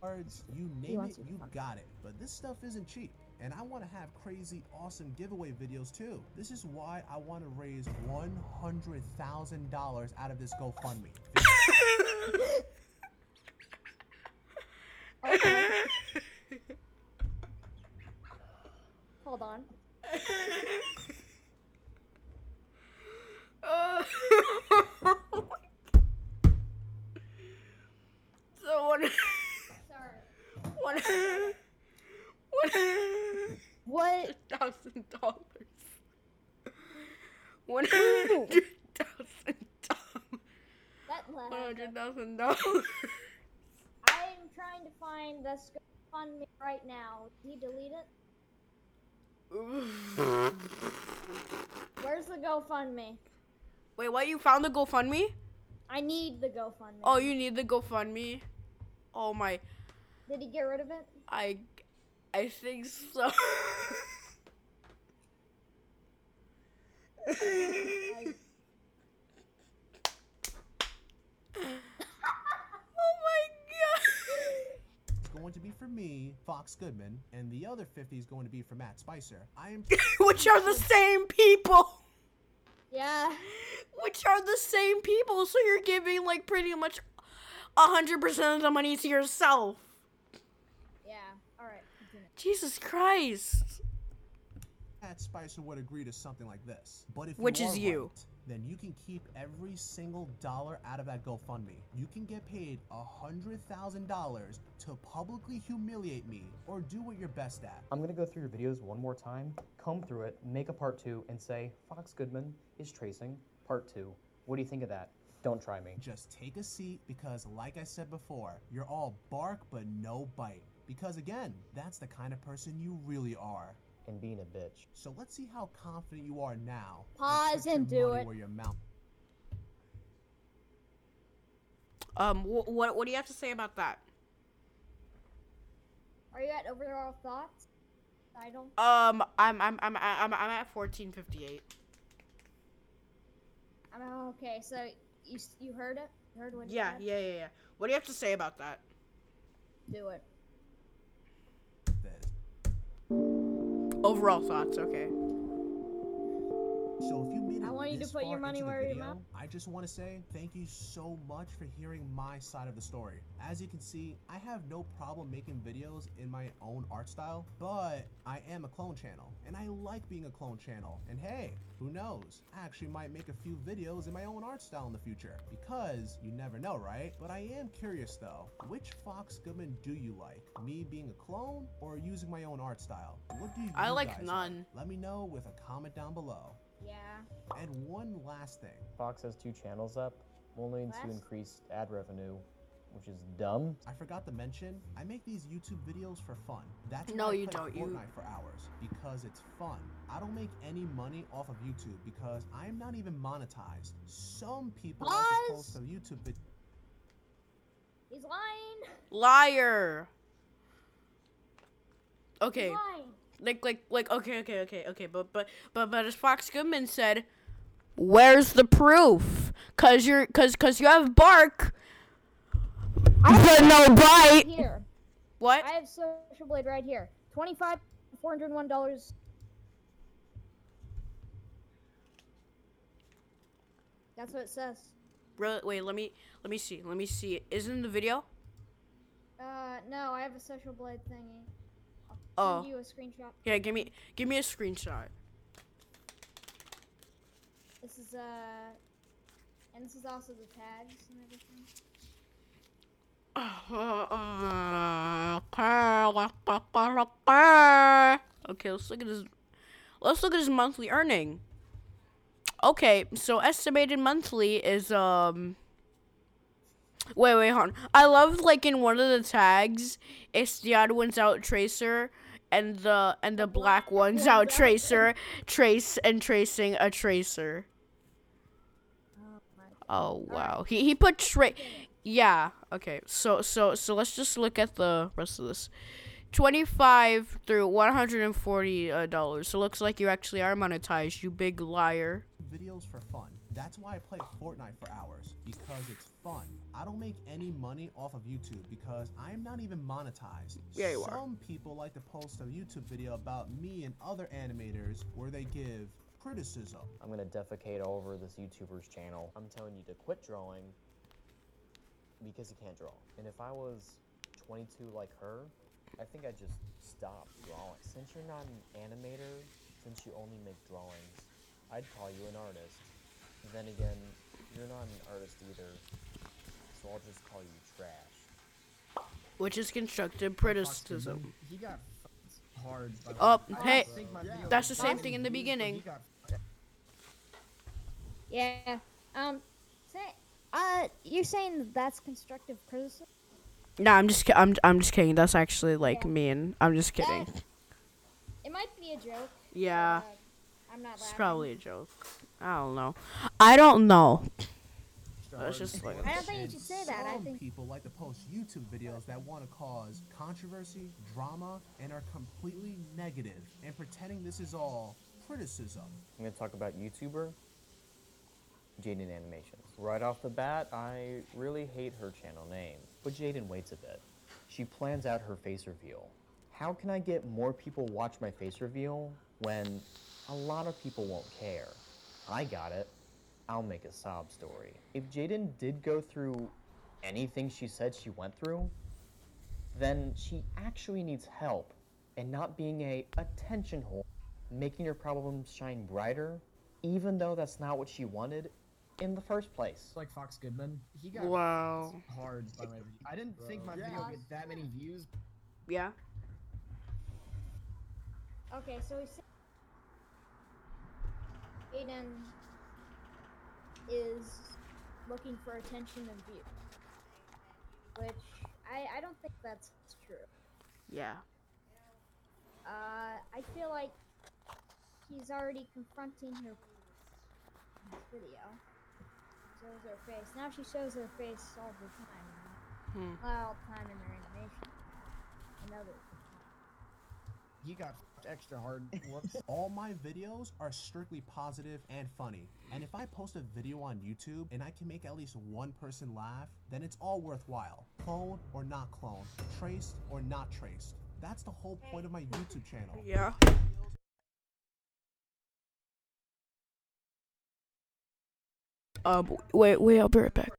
cards, you name it, you to you fund it. got it. But this stuff isn't cheap. And I want to have crazy, awesome giveaway videos too. This is why I want to raise $100,000 out of this GoFundMe. Okay. Hold on. Oh so what? Sorry. What? What? What? thousand dollars. One hundred thousand dollars. That hundred thousand dollars. I'm trying to find this GoFundMe right now. Did he delete it? Where's the GoFundMe? Wait, what? You found the GoFundMe? I need the GoFundMe. Oh, you need the GoFundMe? Oh my, Did he get rid of it? I, I think so. I, oh my god. It's going to be for me, Fox Goodman, and the other 50 is going to be for Matt Spicer. I am Which are the same people. yeah. Which are the same people. So you're giving like pretty much hundred percent of the money to yourself. Yeah. All right. Jesus Christ. Matt Spicer would agree to something like this. But if Which you is you. right, then you can keep every single dollar out of that GoFundMe. You can get paid a hundred thousand dollars to publicly humiliate me or do what you're best at. I'm gonna go through your videos one more time, comb through it, make a part two, and say Fox Goodman is tracing part two. What do you think of that? Don't try me. Just take a seat because, like I said before, you're all bark but no bite. Because again, that's the kind of person you really are. And being a bitch. So let's see how confident you are now. Pause put and do it. Where your mouth Um, wh- what what do you have to say about that? Are you at overall thoughts? I don't. Um, I'm I'm I'm I'm I'm at fourteen fifty eight. I'm okay. So you you heard it? You heard what he Yeah, said? yeah, yeah, yeah. What do you have to say about that? Do it. Overall thoughts, okay. So if you made I want you to this put your far money the where your video, mouth- I just want to say thank you so much for hearing my side of the story. As you can see, I have no problem making videos in my own art style, but I am a clone channel, and I like being a clone channel. And hey, who knows? I actually might make a few videos in my own art style in the future, because you never know, right? But I am curious though, which Fox Goodman do you like? Me being a clone or using my own art style? What do you I like guys none. Let me know with a comment down below. Yeah. And one last thing. Fox has two channels up, will lead to Last- increased ad revenue, which is dumb. I forgot to mention, I make these YouTube videos for fun. That's why No, I you play don't. You- Fortnite for hours because it's fun. I don't make any money off of YouTube because I'm not even monetized. Some people like to Pause. post a YouTube vid- He's lying. Liar. Okay. He's lying. Like like like okay okay okay okay but but but but as Fox Goodman said, where's the proof? Cause you're cause cause you have bark, I but no bite. Here. What? I have Social Blade right here. Twenty-five, four hundred one dollars. That's what it says. Really? Wait, let me let me see. Let me see. Isn't the video? Uh, no, I have a Social Blade thingy. Oh. You a screenshot. Yeah, give me give me a screenshot. This is uh, and this is also the tags and everything. Okay, let's look at his let's look at his monthly earning. Okay, so estimated monthly is um Wait, wait, hold on. I love like in one of the tags, it's the Odd Ones Out tracer and the and the black ones out tracer, trace and tracing a tracer. Oh. Oh wow. He he put tra- Yeah. Okay. So so so let's just look at the rest of this. 25 through 140 uh, dollars. So looks like you actually are monetized, you big liar. videos for fun. That's why I play Fortnite for hours because it's fun. I don't make any money off of YouTube because I'm not even monetized. Yeah, you are. Some people like to post a YouTube video about me and other animators where they give criticism. I'm gonna defecate all over this YouTuber's channel. I'm telling you to quit drawing because you can't draw. And if I was 22 like her, I think I'd just stop drawing. Since you're not an animator, since you only make drawings, I'd call you an artist. Then again, you're not an artist either, so I'll just call you trash. Which is constructive criticism. He got hard. Oh, way. I don't hey, think my video that's got the same thing in the views, but he beginning. Yeah. Um. Say. Uh, you're saying that's constructive criticism? Nah, I'm just I'm I'm just kidding. That's actually like Yeah. mean. I'm just kidding. That- It might be a joke. Yeah. but, uh, I'm not It's laughing. probably a joke. I don't know. I don't know. That's just like I don't think you should say that. I Some think people like to post YouTube videos that want to cause controversy, drama, and are completely negative and pretending this is all criticism. I'm gonna talk about YouTuber Jaiden Animations. Right off the bat, I really hate her channel name. But Jaiden waits a bit. She plans out her face reveal. How can I get more people watch my face reveal when a lot of people won't care? I got it. I'll make a sob story. If Jaiden did go through anything she said she went through, then she actually needs help and not being a attention whore making her problems shine brighter, even though that's not what she wanted in the first place. like Fox Goodman. He got Wow. hard by my video. I didn't think my video would get that many views. Yeah. Okay, so he said Aiden is looking for attention and view, which I I don't think that's true. Yeah. Uh, I feel like he's already confronting her in this video. Shows her face. Now she shows her face all the time. Hmm. You know? Not all time in her animation. Another. He got extra hard. Whoops. All my videos are strictly positive and funny. And if I post a video on YouTube and I can make at least one person laugh, then it's all worthwhile. Clone or not clone, traced or not traced. That's the whole point of my YouTube channel. Yeah. Um, wait, wait, I'll be right back.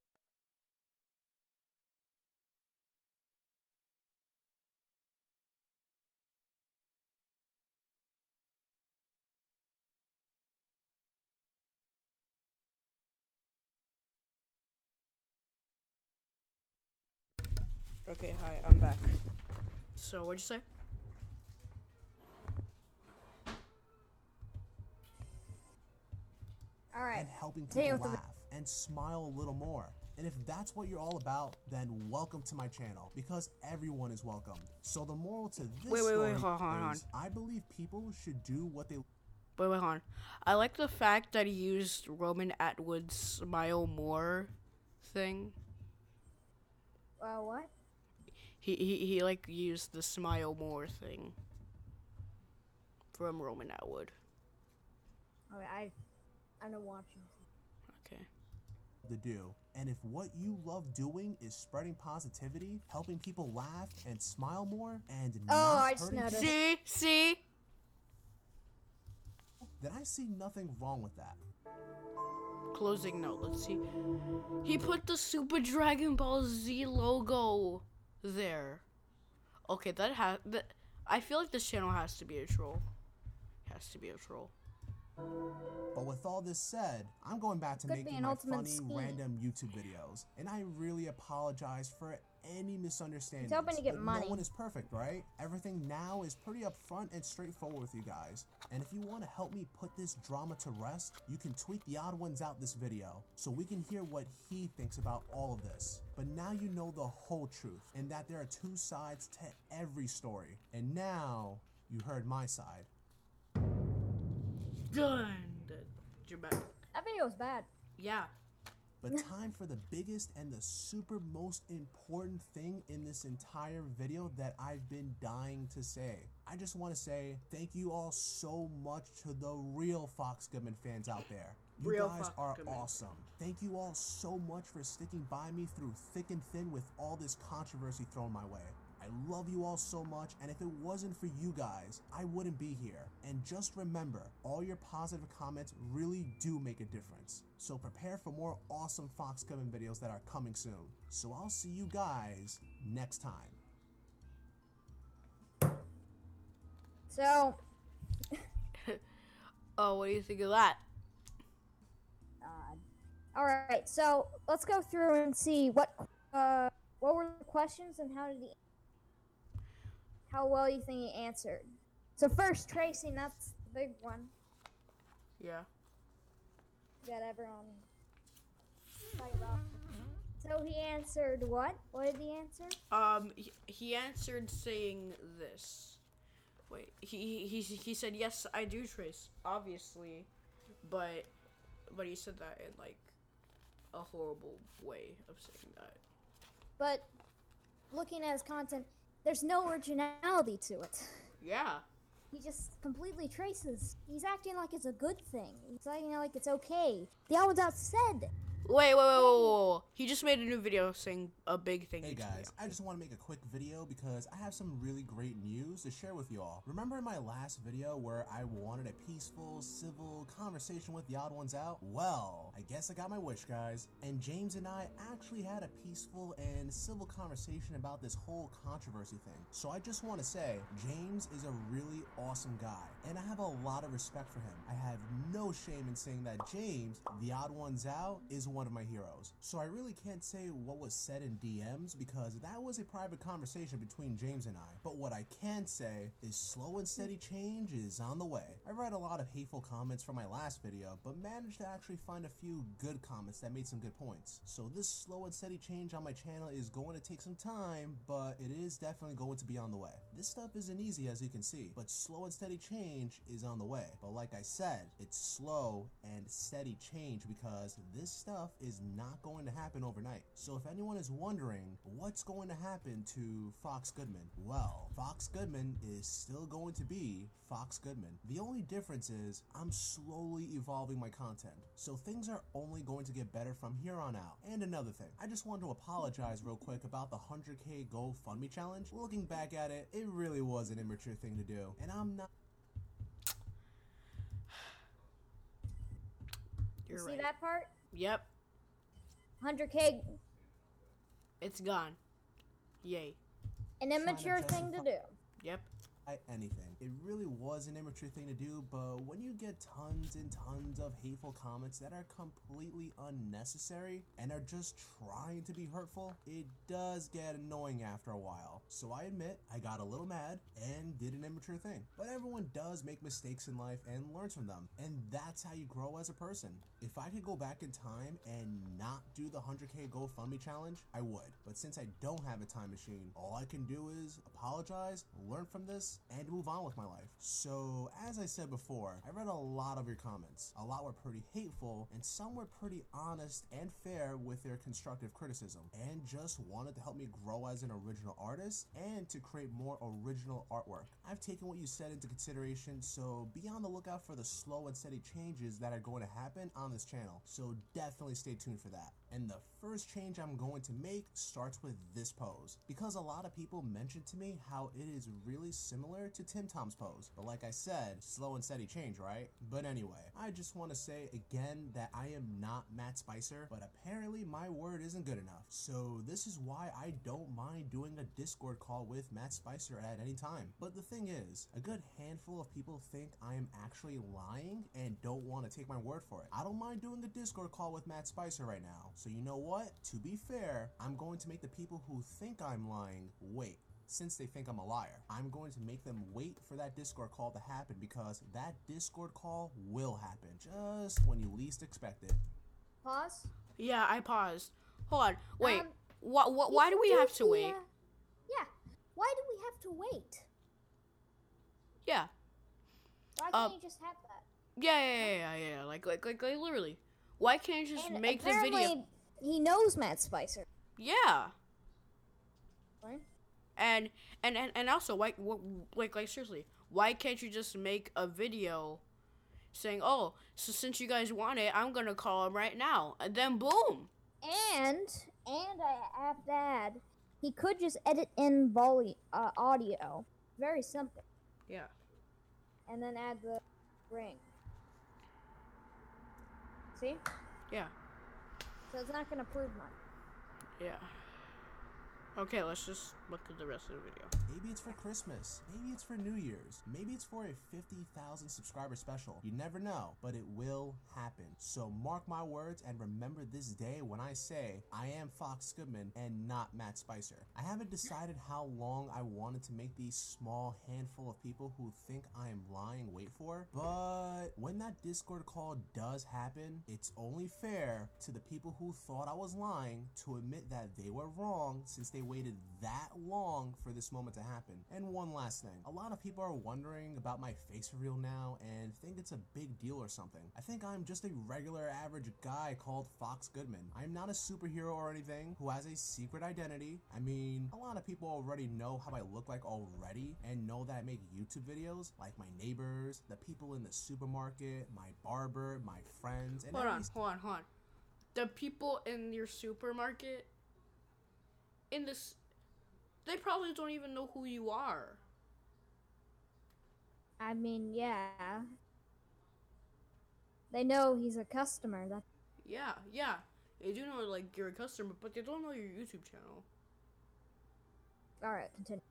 So, what'd you say? All right. and helping Say people with the- laugh and smile a little more. And if that's what you're all about, then welcome to my channel because everyone is welcome. So the moral to this Wait, wait, wait, story hold on, hold is I believe people should do what they Wait, wait, hold on. I like the fact that he used Roman Atwood's "Smile More" thing. Uh, what? He he he like used the "Smile More" thing from Roman Atwood. Okay, I, I'm not watching. Okay. to do. And if what you love doing is spreading positivity, helping people laugh and smile more, and Oh, not I just hurting noticed. See, see. then I see nothing wrong with that. Closing note. Let's see. He put the Super Dragon Ball Z logo there. Okay, that has. That, I feel like this channel has to be a troll. Has to be a troll. But with all this said, I'm going back to Could making my funny scheme. random YouTube videos, and I really apologize for any misunderstandings. hoping to get but money. No one is perfect, right? Everything now is pretty upfront and straightforward with you guys. And if you want to help me put this drama to rest, you can tweet the Odd Ones Out this video so we can hear what he thinks about all of this. But now you know the whole truth, and that there are two sides to every story. And now you heard my side. Done. You're back. That video was bad. Yeah. But time for the biggest and the super most important thing in this entire video that I've been dying to say. I just want to say thank you all so much to the real Fox Goodman fans out there. You Real guys are Goodman. awesome. Thank you all so much for sticking by me through thick and thin with all this controversy thrown my way. I love you all so much, and if it wasn't for you guys, I wouldn't be here. And just remember, all your positive comments really do make a difference. So prepare for more awesome Fox Goodman videos that are coming soon. So I'll see you guys next time. So, Oh, what do you think of that? God. All right. So let's go through and see what uh what were the questions and how did he how well you think he answered. So first, tracing. That's the big one Yeah. that everyone about. So he answered what? What did he answer? Um, he, he answered saying this. Wait, he, he he he said yes, I do trace, obviously, but but he said that in like a horrible way of saying that. But looking at his content, there's no originality to it. Yeah. He just completely traces. He's acting like it's a good thing. He's acting like it's okay. The out said. Wait, wait, wait, wait, wait. He just made a new video saying a big thing. Hey guys, I just want to make a quick video because I have some really great news to share with you all. Remember in my last video where I wanted a peaceful, civil conversation with the Odd Ones Out? Well, I guess I got my wish, guys. And James and I actually had a peaceful and civil conversation about this whole controversy thing. So I just want to say, James is a really awesome guy, and I have a lot of respect for him. I have no shame in saying that James, the Odd Ones Out, is one of my heroes. So I really can't say what was said in DMs because that was a private conversation between James and I. But what I can say is slow and steady change is on the way. I read a lot of hateful comments from my last video, but managed to actually find a few good comments that made some good points. So this slow and steady change on my channel is going to take some time, but it is definitely going to be on the way. This stuff isn't easy as you can see, but slow and steady change is on the way. But like I said, it's slow and steady change because this stuff is not going to happen overnight. So if anyone is wondering what's going to happen to Fox Goodman, well, Fox Goodman is still going to be Fox Goodman. The only difference is I'm slowly evolving my content. So things are only going to get better from here on out. And another thing, I just want to apologize real quick about the 100k GoFundMe challenge. Looking back at it, it really was an immature thing to do. And I'm not You're you right. see that part? Yep. 100k, It's gone. Yay. an immature thing to do. Yep. I- anything. It really was an immature thing to do, but when you get tons and tons of hateful comments that are completely unnecessary and are just trying to be hurtful, it does get annoying after a while. So I admit I got a little mad and did an immature thing. But everyone does make mistakes in life and learns from them, and that's how you grow as a person. If I could go back in time and not do the 100k GoFundMe challenge, I would. But since I don't have a time machine, all I can do is apologize, learn from this, and move on with my life. So, as I said before, I read a lot of your comments. A lot were pretty hateful, and some were pretty honest and fair with their constructive criticism, and just wanted to help me grow as an original artist and to create more original artwork. I've taken what you said into consideration, so be on the lookout for the slow and steady changes that are going to happen on this channel. So, definitely stay tuned for that. And the first change I'm going to make starts with this pose. Because a lot of people mentioned to me how it is really similar to Tim Tom's pose. But like I said, slow and steady change, right? But anyway, I just want to say again that I am not Matt Spicer, but apparently my word isn't good enough. So this is why I don't mind doing a Discord call with Matt Spicer at any time. But the thing is, a good handful of people think I am actually lying and don't want to take my word for it. I don't mind doing a Discord call with Matt Spicer right now. So you know what? To be fair, I'm going to make the people who think I'm lying wait. Since they think I'm a liar, I'm going to make them wait for that Discord call to happen because that Discord call will happen just when you least expect it. Pause. Yeah, I paused. Hold on. Wait. Um, Wh- wh- why do we have to the, wait? uh, yeah. Why do we have to wait? Yeah. Why Uh, can't you just have that? Yeah, yeah, yeah, yeah, yeah. Like, like, like, like, literally. Why can't you just And make the video? He knows Matt Spicer. Yeah. Right? And and and, and also, why, wh- like, like seriously, why can't you just make a video saying, "Oh, so since you guys want it, I'm gonna call him right now," and then boom. And and I have to add, he could just edit in volley uh, audio. Very simple. Yeah. And then add the ring. See? Yeah. So it's not gonna prove much. Yeah. Okay, let's just look at the rest of the video. Maybe it's for Christmas. Maybe it's for New Year's. Maybe it's for a 50,000 subscriber special. You never know, but it will happen. So mark my words and remember this day when I say I am Fox Goodman and not Matt Spicer. I haven't decided how long I wanted to make these small handful of people who think I am lying wait for, but when that Discord call does happen, it's only fair to the people who thought I was lying to admit that they were wrong since they waited that long for this moment to happen. And one last thing a lot of people are wondering about my face reveal now and think it's a big deal or something. I think I'm just a regular average guy called Fox Goodman. I'm not a superhero or anything who has a secret identity. I mean, a lot of people already know how I look like already and know that I make YouTube videos, like my neighbors, the people in the supermarket, my barber, my friends, and Hold on, hold on, hold on. The people in your supermarket, in this, they probably don't even know who you are. I mean, yeah. They know he's a customer. That Yeah, yeah. They do know like you're a customer, but they don't know your YouTube channel. all right. Continue.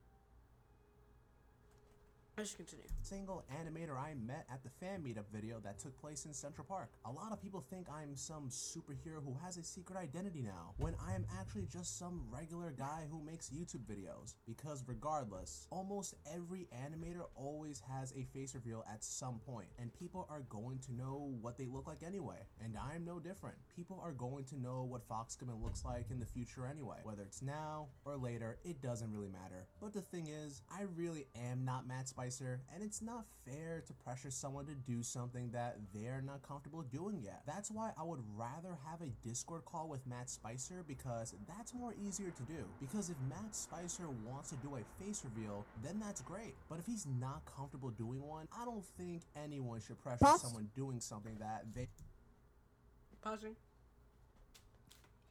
Continue. single animator I met at the fan meetup video that took place in Central Park. A lot of people think I'm some superhero who has a secret identity now, when I am actually just some regular guy who makes YouTube videos. Because regardless, almost every animator always has a face reveal at some point, and people are going to know what they look like anyway. And I'm no different. People are going to know what Fox Goodman looks like in the future anyway. Whether it's now or later, it doesn't really matter. But the thing is, I really am not Matt Spicer, and it's not fair to pressure someone to do something that they're not comfortable doing yet. That's why I would rather have a Discord call with Matt Spicer because that's more easier to do. Because if Matt Spicer wants to do a face reveal, then that's great. But if he's not comfortable doing one, I don't think anyone should pressure Pause. someone doing something that they Pausing.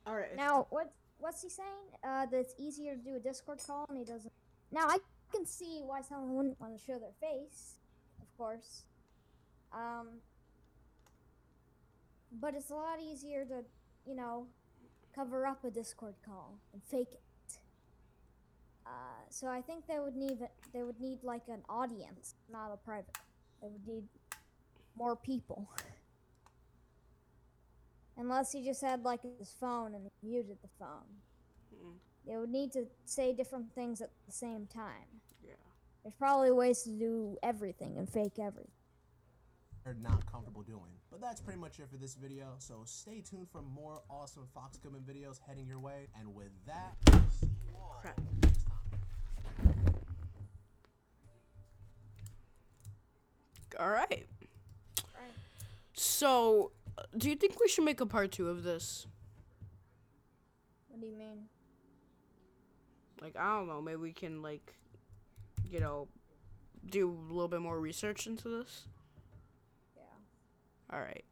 All right. Now, what what's he saying? Uh, that it's easier to do a Discord call, and he doesn't. Now, I can see why someone wouldn't want to show their face, of course. Um, but it's a lot easier to, you know, cover up a Discord call and fake it. Uh, so I think they would need they would need like an audience, not a private. They would need more people. Unless he just had like his phone and muted the phone. Mm. They would need to say different things at the same time. Yeah. There's probably ways to do everything and fake everything. are not comfortable doing. But that's pretty much it for this video. So stay tuned for more awesome Fox Goodman videos heading your way. And with that, see you all Crap. next time. All right. Right. So, do you think we should make a part two of this? What do you mean? Like, I don't know. Maybe we can like, you know, do a little bit more research into this. Yeah. All right.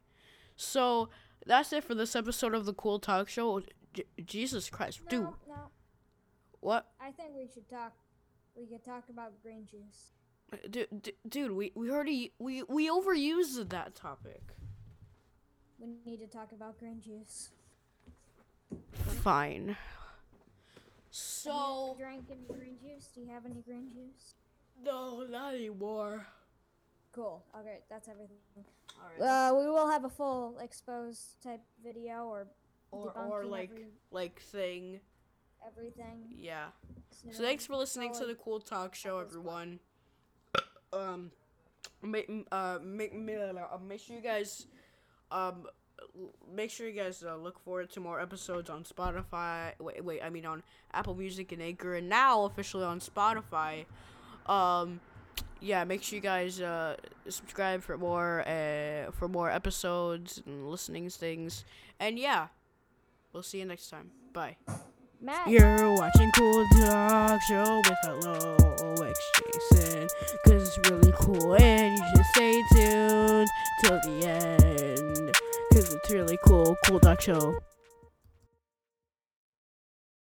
So that's it for this episode of the Cool Talk Show. J- Jesus Christ, No, dude, no. what? I think we should talk. We could talk about green juice. Uh, dude, d- dude, we we already we we overused that topic. We need to talk about green juice. Fine. So you drank any green juice? Do you have any green juice? no, not anymore. Cool. Okay, that's everything. All right. Uh, we will have a full exposed type video or or or like every, like thing. everything. Yeah. So thanks for listening to the Cool Talk Show, everyone. Um, make uh make make, uh, make sure you guys um make sure you guys uh, look forward to more episodes on Spotify. Wait, wait, I mean on Apple Music and Anchor, and now officially on Spotify. Um, yeah, make sure you guys uh subscribe for more uh for more episodes and listening things. And yeah, we'll see you next time. Bye. Matt. You're watching Cool Talk Show with Hello X Jason. Cause it's really cool and you should stay tuned till the end. It's really cool. Cool Talk Show.